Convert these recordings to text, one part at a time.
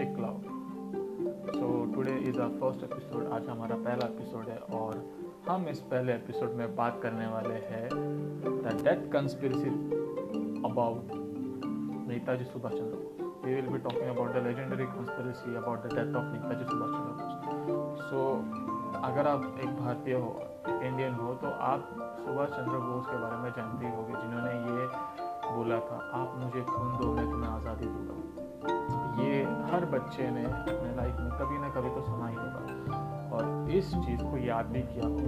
Mystic Cloud. So, today is our first episode. आज हमारा पहला एपिसोड है और हम इस पहले एपिसोड में बात करने वाले हैं the death conspiracy about Netaji Subhash Chandra Bose we will be talking about the legendary conspiracy about the death of Netaji Subhash Chandra Bose so अगर आप एक भारतीय हो इंडियन हो तो आप सुभाष चंद्र बोस के बारे में जानते होंगे, जिन्होंने ये बोला था, आप मुझे खून दो, मैं तुम्हें आज़ादी दूँगा हर बच्चे ने अपने लाइफ में कभी ना कभी तो सुना ही होगा। और इस चीज़ को याद भी किया होगा।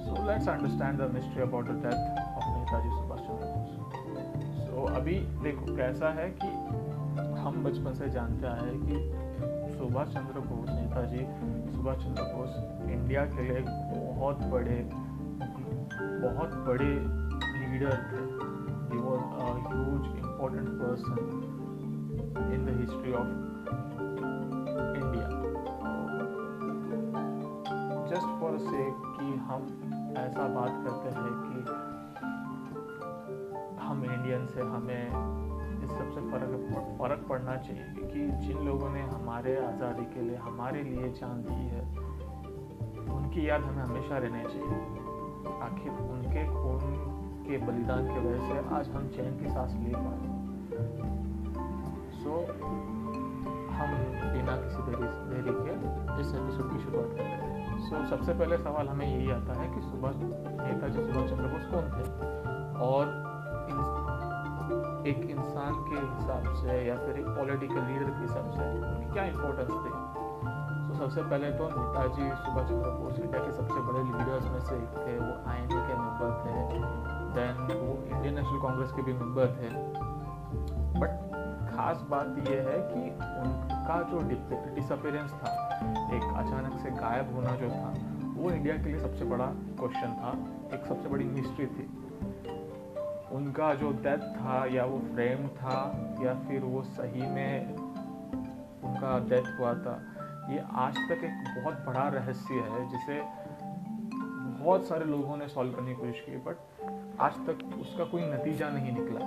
So let's understand the mystery about the death of Netaji Subhash Chandra Bose. So अभी देखो, कैसा है कि हम बचपन से जानते आए हैं कि सुभाष चंद्र बोस, नेताजी सुभाष चंद्र बोस इंडिया के लिए बहुत बड़े बहुत बड़े लीडर थे। Huge, important person in the history of. Just for the sake कि हम ऐसा बात करते हैं कि हम इंडियन से हमें इस सबसे फ़र्क फ़र्क पड़ना चाहिए कि जिन लोगों ने हमारे आज़ादी के लिए, हमारे लिए जान दी है, उनकी याद हमें हमेशा रहनी चाहिए आखिर उनके खून के बलिदान की वजह से आज हम चैन की सांस ले पाए सो हम बिना किसी देरी देरी के इस एपिसोड की शुरुआत करते हैं। सो सबसे पहले सवाल हमें यही आता है कि सुभाष नेताजी सुभाष चंद्र बोस कौन थे? और एक इंसान के हिसाब से या फिर एक पॉलिटिकल लीडर के हिसाब से उनकी क्या इंपॉर्टेंस थी? तो सबसे पहले तो नेताजी सुभाष चंद्र बोस इंडिया के सबसे बड़े लीडर्स में से एक थे, वो आई के मेंबर थे। देन वो इंडियन नेशनल कांग्रेस के भी मेंबर थे। खास बात यह है कि उनका जो डिसअपेरेंस था, एक अचानक से गायब होना जो था, वो इंडिया के लिए सबसे बड़ा क्वेश्चन था, एक सबसे बड़ी मिस्ट्री थी। उनका जो डेथ था या वो फ्रेम था या फिर वो सही में उनका डेथ हुआ था, ये आज तक एक बहुत बड़ा रहस्य है, जिसे बहुत सारे लोगों ने सॉल्व करने की कोशिश की बट आज तक उसका कोई नतीजा नहीं निकला।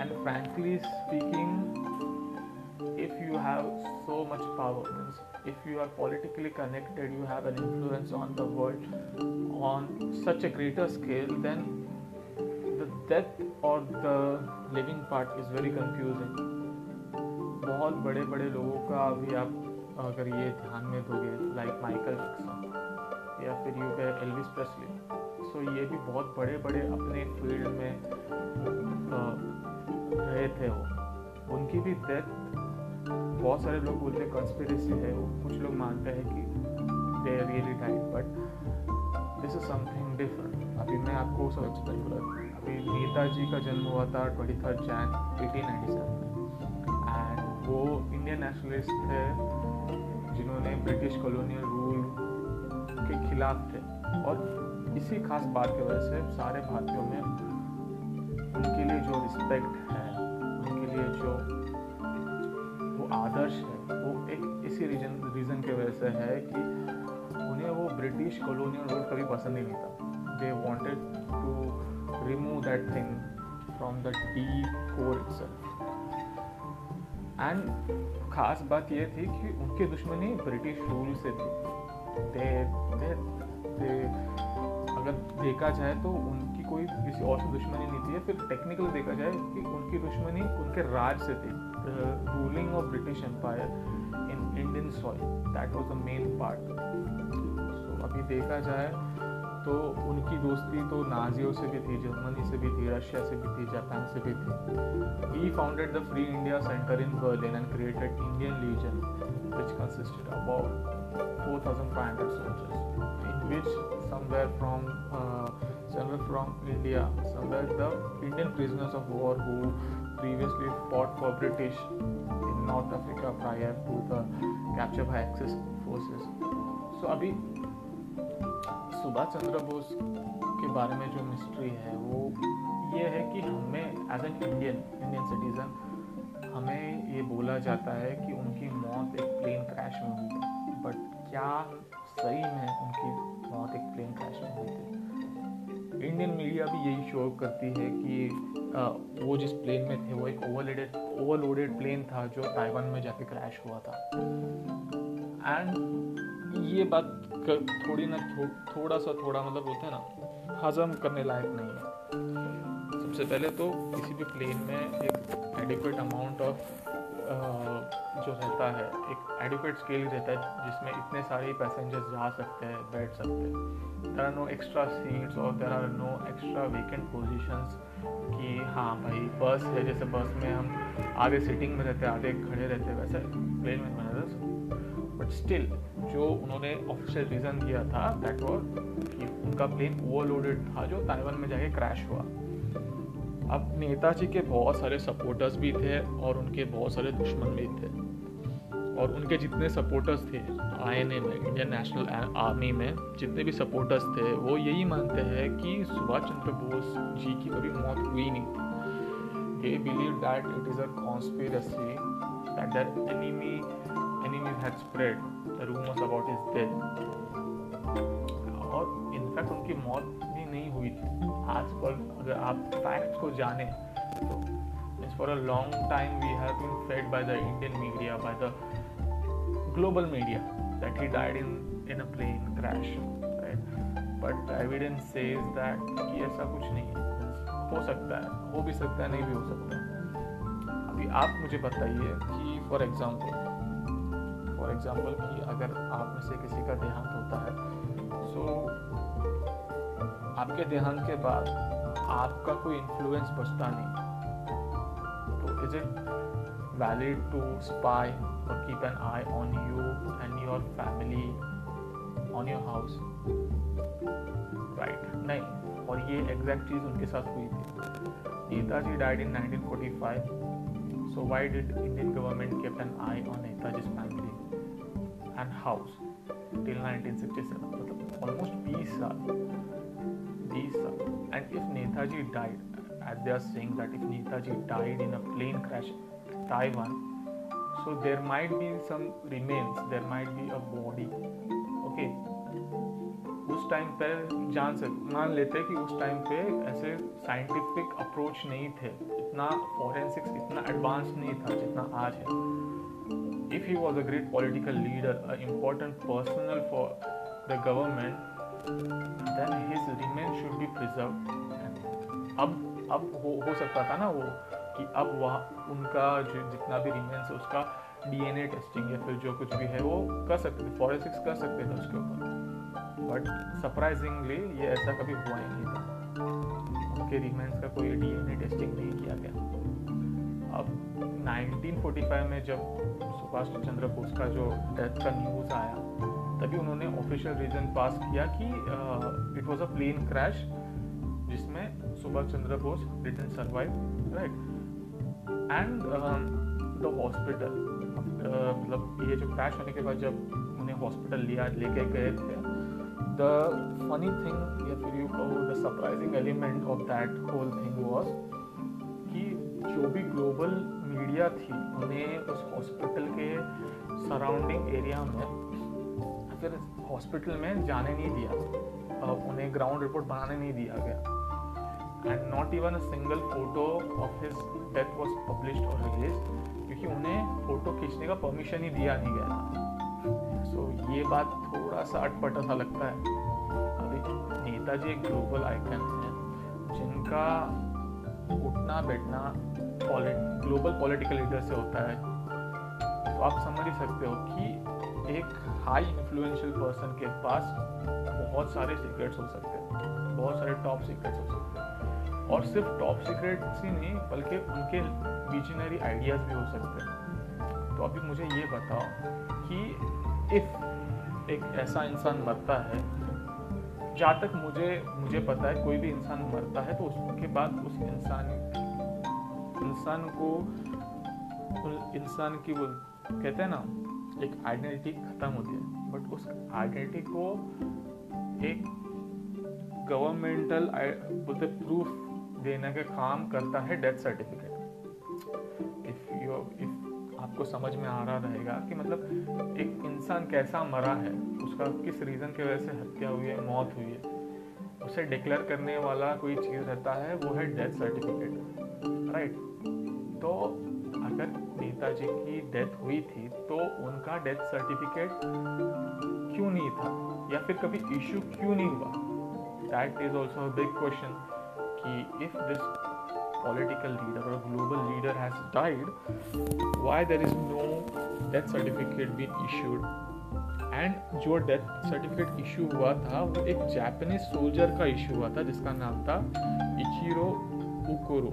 And frankly speaking if you have so much power means if you are politically connected you have an influence on the world on such a greater scale then the death or the living part is very confusing बहुत बड़े बड़े लोगों का भी आप अगर ये ध्यान में दोगे लाइक माइकल जैक्सन या फिर यू गए एल्विस प्रेसली सो ये भी बहुत बड़े बड़े अपने फ़ील्ड में रहे थे वो। उनकी भी डेथ बहुत सारे लोग बोलते हैं कंस्पिरेसी है वो। कुछ लोग मानते हैं कि they really died but this is something different अभी मैं आपको सब एक्सप्लेन करूँ। अभी नेताजी का जन्म हुआ था twenty third Jan eighteen ninety seven and वो इंडियन नेशनलिस्ट थे, जिन्होंने ब्रिटिश कॉलोनियल रूल के खिलाफ थे। और इसी खास बात की वजह से सारे भारतीयों में उनके लिए जो रिस्पेक्ट है लिए जो वो आदर्श है, वो एक इसी रीजन रीज़न की वजह से है कि उन्हें वो ब्रिटिश कॉलोनियल रूल कभी पसंद ही नहीं था they wanted to remove that thing from the deep core and खास बात ये थी कि उनकी दुश्मनी ब्रिटिश रूल से थी। दे दे दे अगर देखा जाए तो उनकी कोई किसी और से दुश्मनी नहीं थी। फिर टेक्निकली देखा जाए कि उनकी दुश्मनी उनके राज से थी। Ruling of British empire in Indian soil that was the main part so अभी देखा जाए तो उनकी दोस्ती तो नाजियों से भी थी जर्मनी से भी थी रशिया से भी थी जापान से भी थी। He founded the free India centre in Berlin and created Indian legion which consisted about 4,500 soldiers in which somewhere from uh, somewhere from India somewhere the Indian prisoners of war who previously fought for British in North Africa prior to the capture by Axis forces. So अभी सुभाष चंद्र बोस के बारे में जो mystery है वो ये है कि हमें as an Indian Indian citizen हमें ये बोला जाता है कि उनकी मौत एक प्लेन क्रैश में हुई बट क्या सही में उनकी मौत एक प्लेन क्रैश में हुई थी इंडियन मीडिया भी यही शो करती है कि आ, वो जिस प्लेन में थे वो एक ओवरलोडेड ओवरलोडेड प्लेन था जो ताइवान में जाके क्रैश हुआ था। एंड ये बात कर, थोड़ी ना थो, थोड़ा सा थोड़ा मतलब बोलते हैं ना हजम करने लायक नहीं है। सबसे पहले तो किसी भी प्लेन में एक एडिक्वेट अमाउंट ऑफ़ जो रहता है, एक एडिक्वेट स्केल रहता है, जिसमें इतने सारे पैसेंजर्स जा सकते हैं, बैठ सकते हैं। There are no extra seats और there are no extra vacant positions कि हाँ भाई बस है, जैसे बस में हम आगे सीटिंग में रहते आगे खड़े रहते वैसे प्लेन में मैंने बट स्टिल जो उन्होंने ऑफिशियल रीज़न दिया था दैट वॉज़ कि उनका प्लेन ओवरलोडेड था, जो ताइवान में जाके क्रैश हुआ। अब नेताजी के बहुत सारे सपोर्टर्स भी थे और उनके बहुत सारे दुश्मन भी थे। और उनके जितने सपोर्टर्स थे आईएनए में इंडियन नेशनल आर्मी में, जितने भी सपोर्टर्स थे, वो यही मानते हैं कि सुभाष चंद्र बोस जी की कभी मौत हुई नहीं थी। They believe that it is a conspiracy that their enemy enemies had spread the rumors about his death. और इनफैक्ट उनकी मौत नहीं हुई थी। आज पर अगर आप फैक्ट्स को जाने तो for a long time we have been fed by the Indian media by the global media that he died in in a plane crash right? But evidence says that कि ऐसा कुछ नहीं है। हो सकता है हो भी सकता है नहीं भी हो सकता है। अभी आप मुझे बताइए कि फॉर एग्जांपल फॉर एग्जांपल कि अगर आप में से किसी का देहांत होता है सो so, आपके देहांत के बाद आपका कोई इन्फ्लुएंस बचता नहीं। तो is it valid to spy और keep an eye on you and your family on your house right नहीं। और ये एग्जैक्ट चीज़ उनके साथ हुई थी। Netaji died in 1945 so why did Indian government keep an eye on Netaji family and house till 1967 मतलब ऑलमोस्ट 20 साल। 20 साल and if Netaji died as they are saying that if Netaji died in a plane crash Taiwan so there might be some remains there might be a body okay उस time पे जान सक मान लेते हैं कि उस टाइम पे ऐसे साइंटिफिक अप्रोच नहीं थे इतना फॉरेंसिक्स इतना एडवांस नहीं था जितना आज है if he was a great political leader a important personal for the government then his remain should be preserve अब अब हो, हो सकता था ना वो कि अब वह उनका जो जितना भी रिमेन्स है उसका डीएनए टेस्टिंग या फिर जो कुछ भी है वो कर सकते थे फॉरेंसिक्स कर सकते थे उसके ऊपर। बट सरप्राइजिंगली ये ऐसा कभी हुआ ही नहीं था। उनके रिमेन्स का कोई डीएनए टेस्टिंग नहीं किया गया। अब 1945 में जब सुभाष चंद्र बोस का जो डेथ का न्यूज़ आया तभी उन्होंने ऑफिशियल रीजन पास किया कि it was a plane crash जिसमें Subhash Chandra Bose didn't survive right and the hospital मतलब ये जो क्रैश होने के बाद जब उन्हें हॉस्पिटल लिया, लेके गए थे द फनी थिंग या फिर यू कहो the surprising element of that whole thing was कि जो भी ग्लोबल मीडिया थी, उन्हें उस हॉस्पिटल के सराउंडिंग एरिया में फिर हॉस्पिटल में जाने नहीं दिया। उन्हें ग्राउंड रिपोर्ट बनाने नहीं दिया गया। And not even a single photo of his death was published और रिलीज़ क्योंकि उन्हें फ़ोटो खींचने का परमिशन ही दिया नहीं गया। सो so, ये बात थोड़ा सा अटपटा सा लगता है। अभी नेताजी एक ग्लोबल आइकन है जिनका उठना बैठना ग्लोबल पॉलिटिकल लीडर से होता है। तो आप समझ ही सकते हो कि एक हाई इन्फ्लुएंशियल पर्सन के पास बहुत सारे सीक्रेट्स हो सकते हैं, बहुत सारे टॉप सीक्रेट्स हो सकते हैं। और सिर्फ़ टॉप सीक्रेट्स ही नहीं, बल्कि उनके विजनरी आइडियाज़ भी हो सकते हैं। तो अभी मुझे ये बताओ कि इफ़ एक ऐसा इंसान मरता है, जहाँ तक मुझे मुझे पता है कोई भी इंसान मरता है तो उसके बाद उस इंसान इंसान को इंसान की वो, कहते हैं ना एक आइडेंटिटी ख़त्म होती है। बट उस आइडेंटिटी को एक गवर्नमेंटल बोलते प्रूफ देने का काम करता है death certificate if you if आपको समझ में आ रहा रहेगा कि मतलब एक इंसान कैसा मरा है, उसका किस रीज़न की वजह से हत्या हुई है, मौत हुई है, उसे डिक्लेयर करने वाला कोई चीज़ रहता है, वो है डेथ सर्टिफिकेट राइट तो अगर नेताजी की डेथ हुई थी तो उनका डेथ सर्टिफिकेट क्यों नहीं था? या फिर कभी इशू क्यों नहीं हुआ? That is also big question कि if this political leader or global leader has died, why there is no death certificate being issued? And जो डेथ सर्टिफिकेट इशू हुआ था, वो एक जापानीज सोल्जर का इशू हुआ था, जिसका नाम था इचिरो उकोरो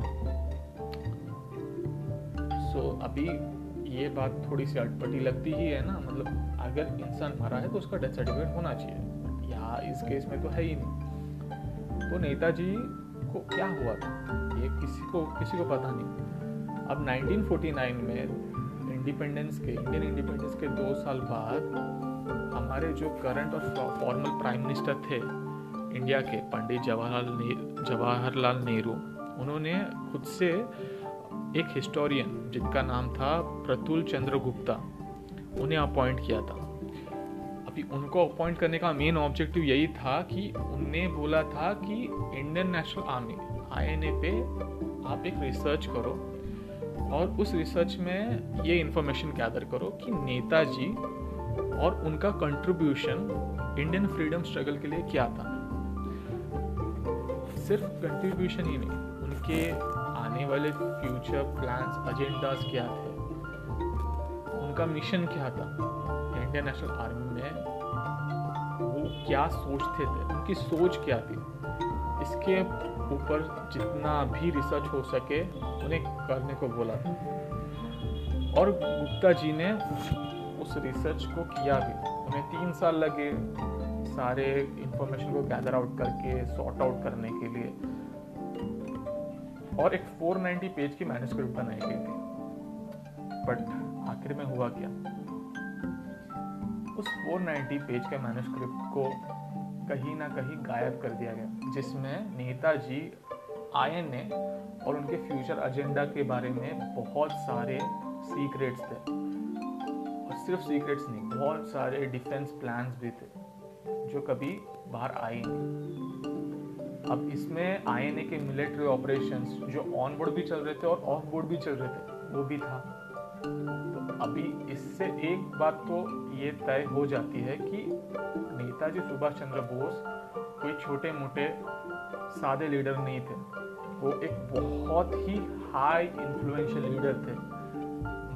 so, अभी ये बात थोड़ी सी अटपटी लगती ही है ना मतलब अगर इंसान मरा है तो उसका डेथ सर्टिफिकेट होना चाहिए। यहाँ इस केस में तो है ही नहीं। तो नेताजी को क्या हुआ था? ये किसी को किसी को पता नहीं। अब 1949 में इंडिपेंडेंस के इंडियन इंडिपेंडेंस के दो साल बाद हमारे जो करंट और फॉर्मल प्राइम मिनिस्टर थे इंडिया के पंडित जवाहरलाल जवाहरलाल नेहरू उन्होंने खुद से एक हिस्टोरियन जिनका नाम था प्रतुल चंद्र गुप्ता, उन्हें अपॉइंट किया था। अभी उनको अपॉइंट करने का मेन ऑब्जेक्टिव यही था कि उनने बोला था कि इंडियन नेशनल आर्मी आईएनए पे आप एक रिसर्च करो और उस रिसर्च में ये इन्फॉर्मेशन गैदर करो कि नेताजी और उनका कंट्रीब्यूशन इंडियन फ्रीडम स्ट्रगल के लिए क्या था। सिर्फ़ कंट्रीब्यूशन ही नहीं, उनके वाले फ्यूचर प्लान्स एजेंडाज क्या थे? उनका मिशन क्या था? इंडियन नेशनल आर्मी में वो क्या सोचते थे? उनकी सोच क्या थी? इसके ऊपर जितना भी रिसर्च हो सके, उन्हें करने को बोला था। और गुप्ता जी ने उस रिसर्च को किया भी। उन्हें तीन साल लगे सारे इंफॉर्मेशन को गैदर आउट करके सॉर्ट आउट करने के लिए। और एक 490 पेज की मैन्युस्क्रिप्ट बनाई गई थी। बट आखिर में हुआ क्या? उस 490 पेज के मैन्युस्क्रिप्ट को कहीं ना कहीं गायब कर दिया गया, जिसमें नेताजी आईएनए और उनके फ्यूचर एजेंडा के बारे में बहुत सारे सीक्रेट्स थे। और सिर्फ़ सीक्रेट्स नहीं, बहुत सारे डिफेंस प्लान्स भी थे, जो कभी बाहर आए नहीं। अब इसमें आईएनए के मिलिट्री ऑपरेशंस जो ऑन बोर्ड भी चल रहे थे और ऑफ़ बोर्ड भी चल रहे थे, वो भी था। तो अभी इससे एक बात तो ये तय हो जाती है कि नेताजी सुभाष चंद्र बोस कोई छोटे मोटे सादे लीडर नहीं थे। वो एक बहुत ही हाई इन्फ्लुएंशियल लीडर थे,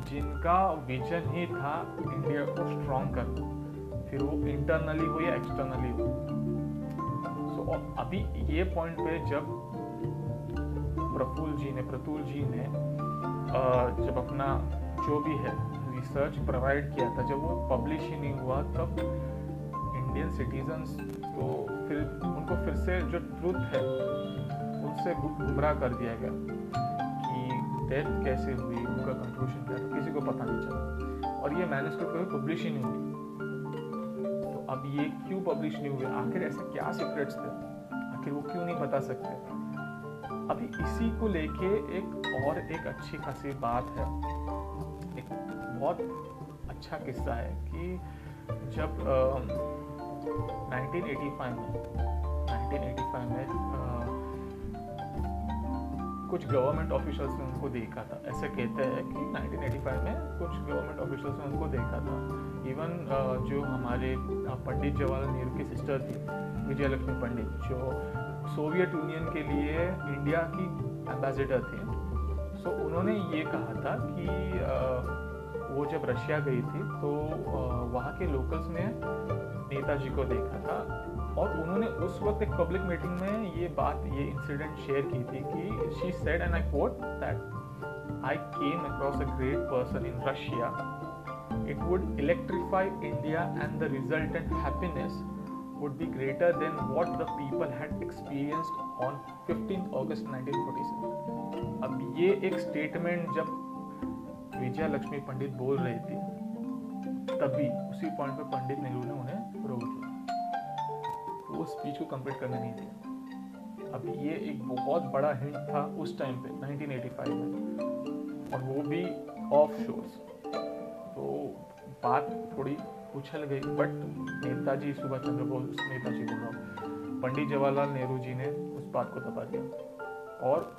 जिनका विजन ही था इंडिया को स्ट्रॉन्ग करना। फिर वो इंटरनली हो या एक्सटर्नली हो so, अभी ये पॉइंट पे जब प्रफुल जी ने प्रतुल जी ने जब अपना जो भी है रिसर्च प्रोवाइड किया था जब वो पब्लिश ही नहीं हुआ तब इंडियन सिटीजन्स को फिर उनको फिर से जो ट्रूथ है उनसे गुमराह कर दिया गया कि डेथ कैसे हुई उनका कंक्लूशन क्या था किसी को पता नहीं चला। और ये मैन्यूस्क्रिप्ट कभी पब्लिश ही नहीं हुई। ये क्यों पब्लिश नहीं हुए? आखिर ऐसे क्या सीक्रेट्स थे? आखिर वो क्यों नहीं बता सकते? अभी इसी को लेके एक और एक अच्छी खासी बात है। एक बहुत अच्छा किस्सा है कि जब uh, 1985 में 1985 में कुछ गवर्नमेंट ऑफिशल्स ने उनको देखा था। ऐसे कहते हैं कि 1985 में कुछ गवर्नमेंट ऑफिशल्स ने उनको देखा था। इवन जो हमारे पंडित जवाहरलाल नेहरू की सिस्टर थी विजय लक्ष्मी पंडित, जो सोवियत यूनियन के लिए इंडिया की एम्बेसडर थी। सो उन्होंने ये कहा था कि वो जब रशिया गई थी तो वहाँ के लोकल्स ने नेताजी को देखा था और उन्होंने उस वक्त एक पब्लिक मीटिंग में ये बात, ये इंसिडेंट शेयर की थी कि she said and I quote that I came across a great person in Russia it would electrify India and the resultant happiness would be greater than what the people had experienced on 15 August 1947. अब ये एक statement जब विजया लक्ष्मी पंडित बोल रही थी तभी उसी point पे पंडित नेहरू ने उन्हें रोक दिया वो स्पीच को कंप्लीट करने नहीं दिया अब ये एक बहुत बड़ा हिंट था उस टाइम पे 1985 में और वो भी ऑफ़ शोर्स तो बात थोड़ी उछल गई बट नेताजी, सुभाष चंद्र बोस, नेताजी बोल रहा पंडित जवाहरलाल नेहरू जी ने उस बात को दबा दिया। और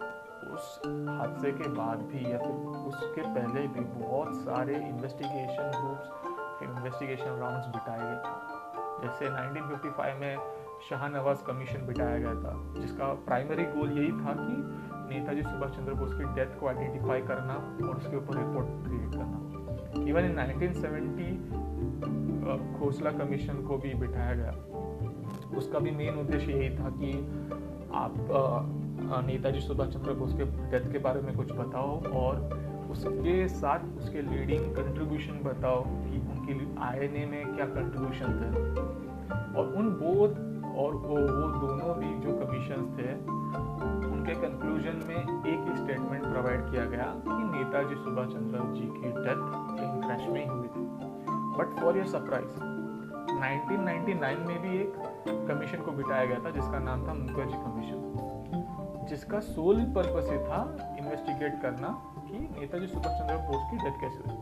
उस हादसे के बाद भी, या फिर उसके पहले भी बहुत सारे इन्वेस्टिगेशन ग्रुप्स इन्वेस्टिगेशन राउंड्स बिठाए गए थे। जैसे 1955 में शाहनवाज कमीशन बिठाया गया था, जिसका प्राइमरी गोल यही था कि नेताजी, सुभाष चंद्र बोस की डेथ को आइडेंटिफाई करना और उसके ऊपर रिपोर्ट क्रिएट करना। इवन इन 1970 खोसला कमीशन को भी बिठाया गया। उसका भी मेन उद्देश्य यही था कि आप नेताजी सुभाष चंद्र बोस के डेथ के बारे में कुछ बताओ और उसके साथ उसके लीडिंग कंट्रीब्यूशन बताओ कि उनकी आईएनए में क्या कंट्रीब्यूशन थे। और उन बोध और वो वो दोनों भी जो कमीशन थे उनके कंक्लूजन में एक ही स्टेटमेंट प्रोवाइड किया गया कि नेताजी सुभाष चंद्र जी की डेथ प्लेन क्रैश में हुई थी। बट फॉर योर सरप्राइज़ 1999 में भी एक कमीशन को बिठाया गया था, जिसका नाम था मुखर्जी कमीशन जिसका सोल पर्पस ये था इन्वेस्टिगेट करना कि नेताजी सुभाष चंद्र बोस की डेथ कैसे हुई।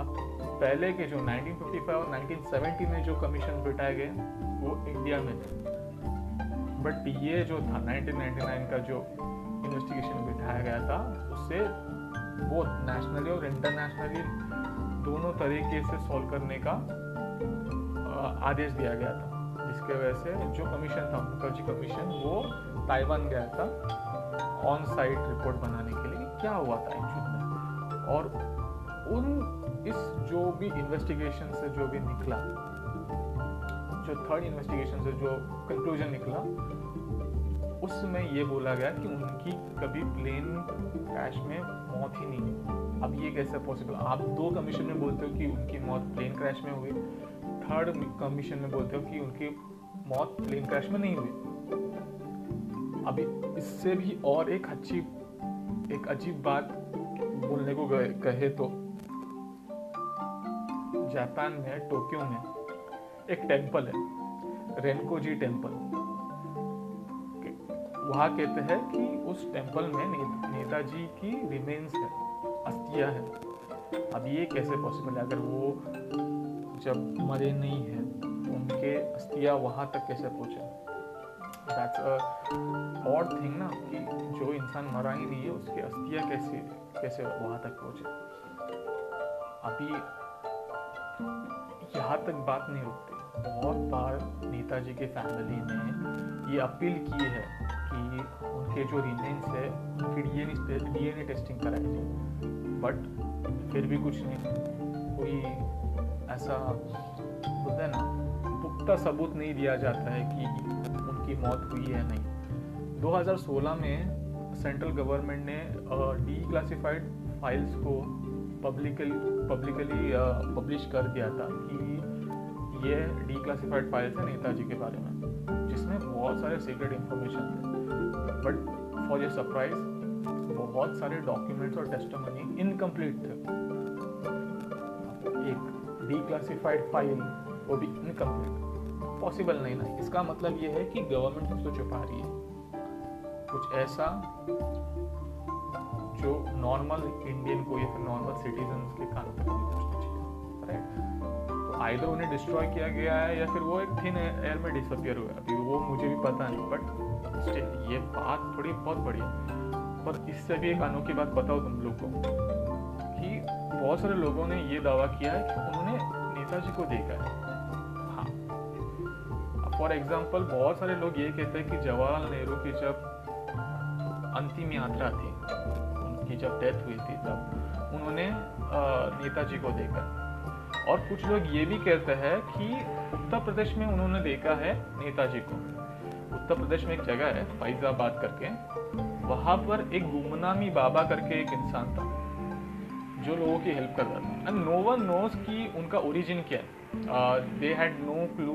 अब पहले के जो 1955 और 1970 में जो कमीशन बिठाए गए, वो इंडिया में थे। बट ये जो था 1999 का जो इन्वेस्टिगेशन बिठाया गया था, उससे वो नेशनली और इंटरनेशनली दोनों तरीके से सॉल्व करने का आदेश दिया गया था। जिसके वजह से जो कमीशन था, मुखर्जी कमीशन वो ताइवान गया था ऑन साइट रिपोर्ट बनाने के लिए क्या हुआ था एक्चुअली में और उन, इस जो भी इन्वेस्टिगेशन से जो भी निकला जो थर्ड इन्वेस्टिगेशन से जो कंक्लूजन निकला, उसमें ये बोला गया कि उनकी कभी प्लेन क्रैश में मौत ही नहीं अब ये कैसे पॉसिबल आप दो कमीशन में बोलते हो कि उनकी मौत प्लेन क्रैश में हुई। थर्ड कमीशन में बोलते हो कि उनकी मौत प्लेन क्रैश में नहीं हुई। अभी इससे भी और एक अच्छी, एक अजीब बात बोलने को कहे तो जापान में, टोक्यो में एक टेंपल है रेनको जी टेंपल वहाँ कहते हैं कि उस टेंपल में ने, नेताजी की रिमेन्स है अस्थियाँ है। अब ये कैसे पॉसिबल है? अगर वो जब मरे नहीं है तो उनके अस्थियाँ वहाँ तक कैसे पहुँचे? दैट्स ऑड थिंग ना कि जो इंसान मरा ही नहीं है उसके अस्थियाँ कैसे कैसे वहाँ तक पहुँचे? अभी यहाँ तक बात नहीं रुकती। बहुत बार नेताजी के फैमिली ने ये अपील की है कि उनके जो रिमेन्स है, उनकी डीएनए डीएनए टेस्टिंग कराई जाए। बट फिर भी कुछ नहीं। कोई ऐसा बोलते हैं ना, पुख्ता सबूत नहीं दिया जाता है कि उनकी मौत हुई है नहीं। 2016 में सेंट्रल गवर्नमेंट ने डी क्लासिफाइड फाइल्स को पब्लिकली पब्लिकली पब्लिश कर दिया था कि ये डी क्लासिफाइड फाइल्स है नेताजी के बारे में, जिसमें बहुत सारे सीक्रेट इंफॉर्मेशन थे। बट फॉर योर सरप्राइज़ बहुत सारे डॉक्यूमेंट्स और टेस्टमनी इनकम्प्लीट थे। एक डी क्लासिफाइड फ़ाइल वो भी इनकम्प्लीट पॉसिबल नहीं ना इसका मतलब ये है कि गवर्नमेंट कुछ छुपा रही है। कुछ ऐसा जो नॉर्मल इंडियन को या फिर नॉर्मल सिटीजन के कानों तक नहीं पहुँचना चाहिए। राइट आइधर उन्हें डिस्ट्रॉय किया गया है या फिर वो एक थिन एयर में डिसअपियर हुआ अभी वो मुझे भी पता नहीं बट स्टिल ये बात थोड़ी बहुत बड़ी है। पर इससे भी एक अनोखी बात बताओ तुम लोग को कि बहुत सारे लोगों ने ये दावा किया है कि उन्होंने नेताजी को देखा है। हाँ। फॉर एग्ज़ाम्पल बहुत सारे लोग ये कहते हैं कि जवाहरलाल नेहरू की जब अंतिम यात्रा थी, उनकी जब डेथ हुई थी, तब उन्होंने नेताजी को देखा। और कुछ लोग ये भी कहते हैं कि उत्तर प्रदेश में उन्होंने देखा है नेताजी को। उत्तर प्रदेश में एक जगह है, फैजाबाद करके। वहाँ पर एक गुमनामी बाबा करके एक इंसान था, जो लोगों की हेल्प कर रहा था। एंड नो वन नोस कि उनका ओरिजिन क्या है। दे हैड नो क्लू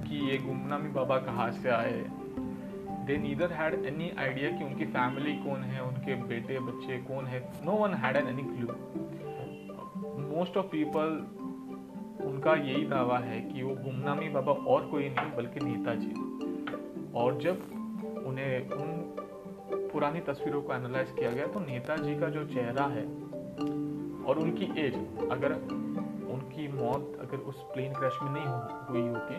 कि ये गुमनामी बाबा कहाँ से आए। They neither had any idea कि उनकी फैमिली कौन है, उनके बेटे, बच्चे कौन है। No one had an any clue most of people उनका यही दावा है कि वो गुमनामी बाबा और कोई नहीं, बल्कि नेताजी। और जब उन्हें उन पुरानी तस्वीरों को एनालाइज किया गया तो नेताजी का जो चेहरा है और उनकी एज अगर उनकी मौत अगर उस प्लेन क्रैश में नहीं हुई होती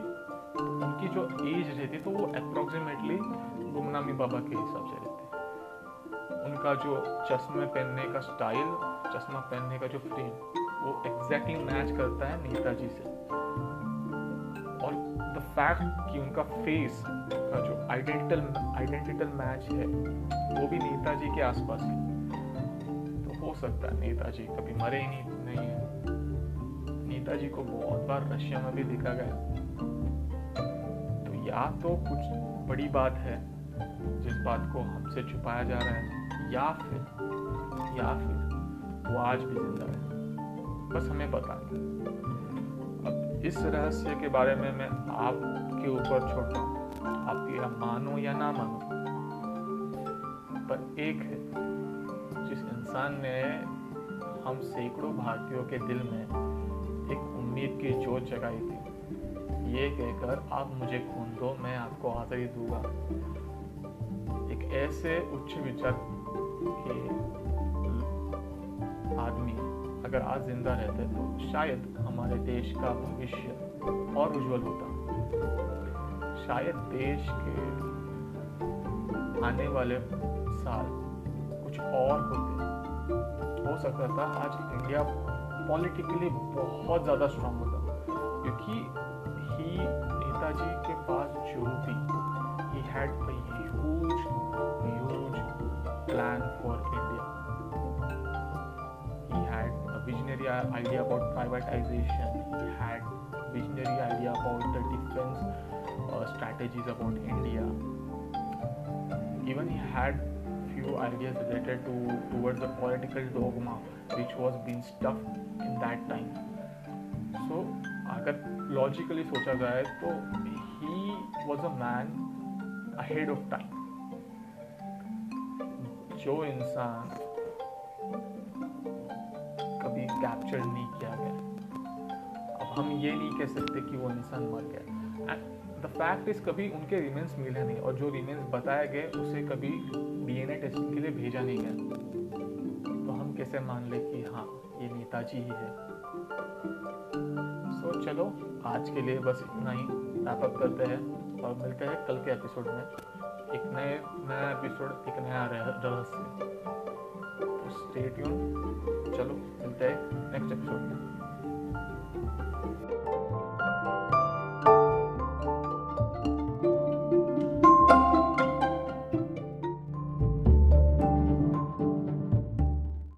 तो उनकी जो एज रहती तो वो अप्रोक्सीमेटली गुमनामी बाबा के हिसाब से रहते। उनका जो चश्मे पहनने का स्टाइल चश्मा पहनने का जो फ्रेम वो एग्जैक्टली मैच करता है नेताजी से। और द फैक्ट कि उनका फेस का जो आइडेंटिटल आइडेंटिटल मैच है, वो भी नेताजी के आसपास है। तो हो सकता है नेताजी कभी मरे ही नहीं नहीं है। नेताजी को बहुत बार रशिया में भी देखा गया। तो या तो कुछ बड़ी बात है, जिस बात को हमसे छुपाया जा रहा है, या फिर या फिर वो आज भी ज़िंदा है। बस हमें पता नहीं अब इस रहस्य के बारे में मैं आपके ऊपर छोड़ता हूँ। आप यह मानो या ना मानो, पर एक है, जिस इंसान ने हम सैकड़ों भारतीयों के दिल में एक उम्मीद की जोत जगाई थी। ये कहकर आप मुझे खून दो, मैं आपको आज़ादी दूँगा। एक ऐसे उच्च विचार के आदमी अगर आज ज़िंदा रहते तो शायद हमारे देश का भविष्य और उज्जवल होता। शायद देश के आने वाले साल कुछ और होते। हो सकता था आज इंडिया पॉलिटिकली बहुत ज़्यादा स्ट्रांग होता। क्योंकि ही नेताजी के पास जो भी he had a huge idea about privatization. He had visionary idea about the defense uh, strategies about India. Even he had few ideas related to towards the political dogma which was being stuffed in that time. So अगर logically सोचा जाए तो he was a man ahead of time. जो इंसान capture नहीं किया गया। अब हम ये नहीं कह सकते कि वो इंसान मर गया। एंड द फैक्ट इज़ कभी उनके रिमेंस मिले नहीं और जो रिमेंस बताए गए उसे कभी डीएनए टेस्टिंग के लिए भेजा नहीं गया। तो हम कैसे मान ले कि हाँ ये नेताजी ही है? सो so, चलो आज के लिए बस इतना ही। रैपअप करते हैं और मिलते हैं कल के एपिसोड में। एक नए नया एपिसोड एक नया रहस्य। स्टे ट्यून चलो मिलते हैं नेक्स्ट एपिसोड में।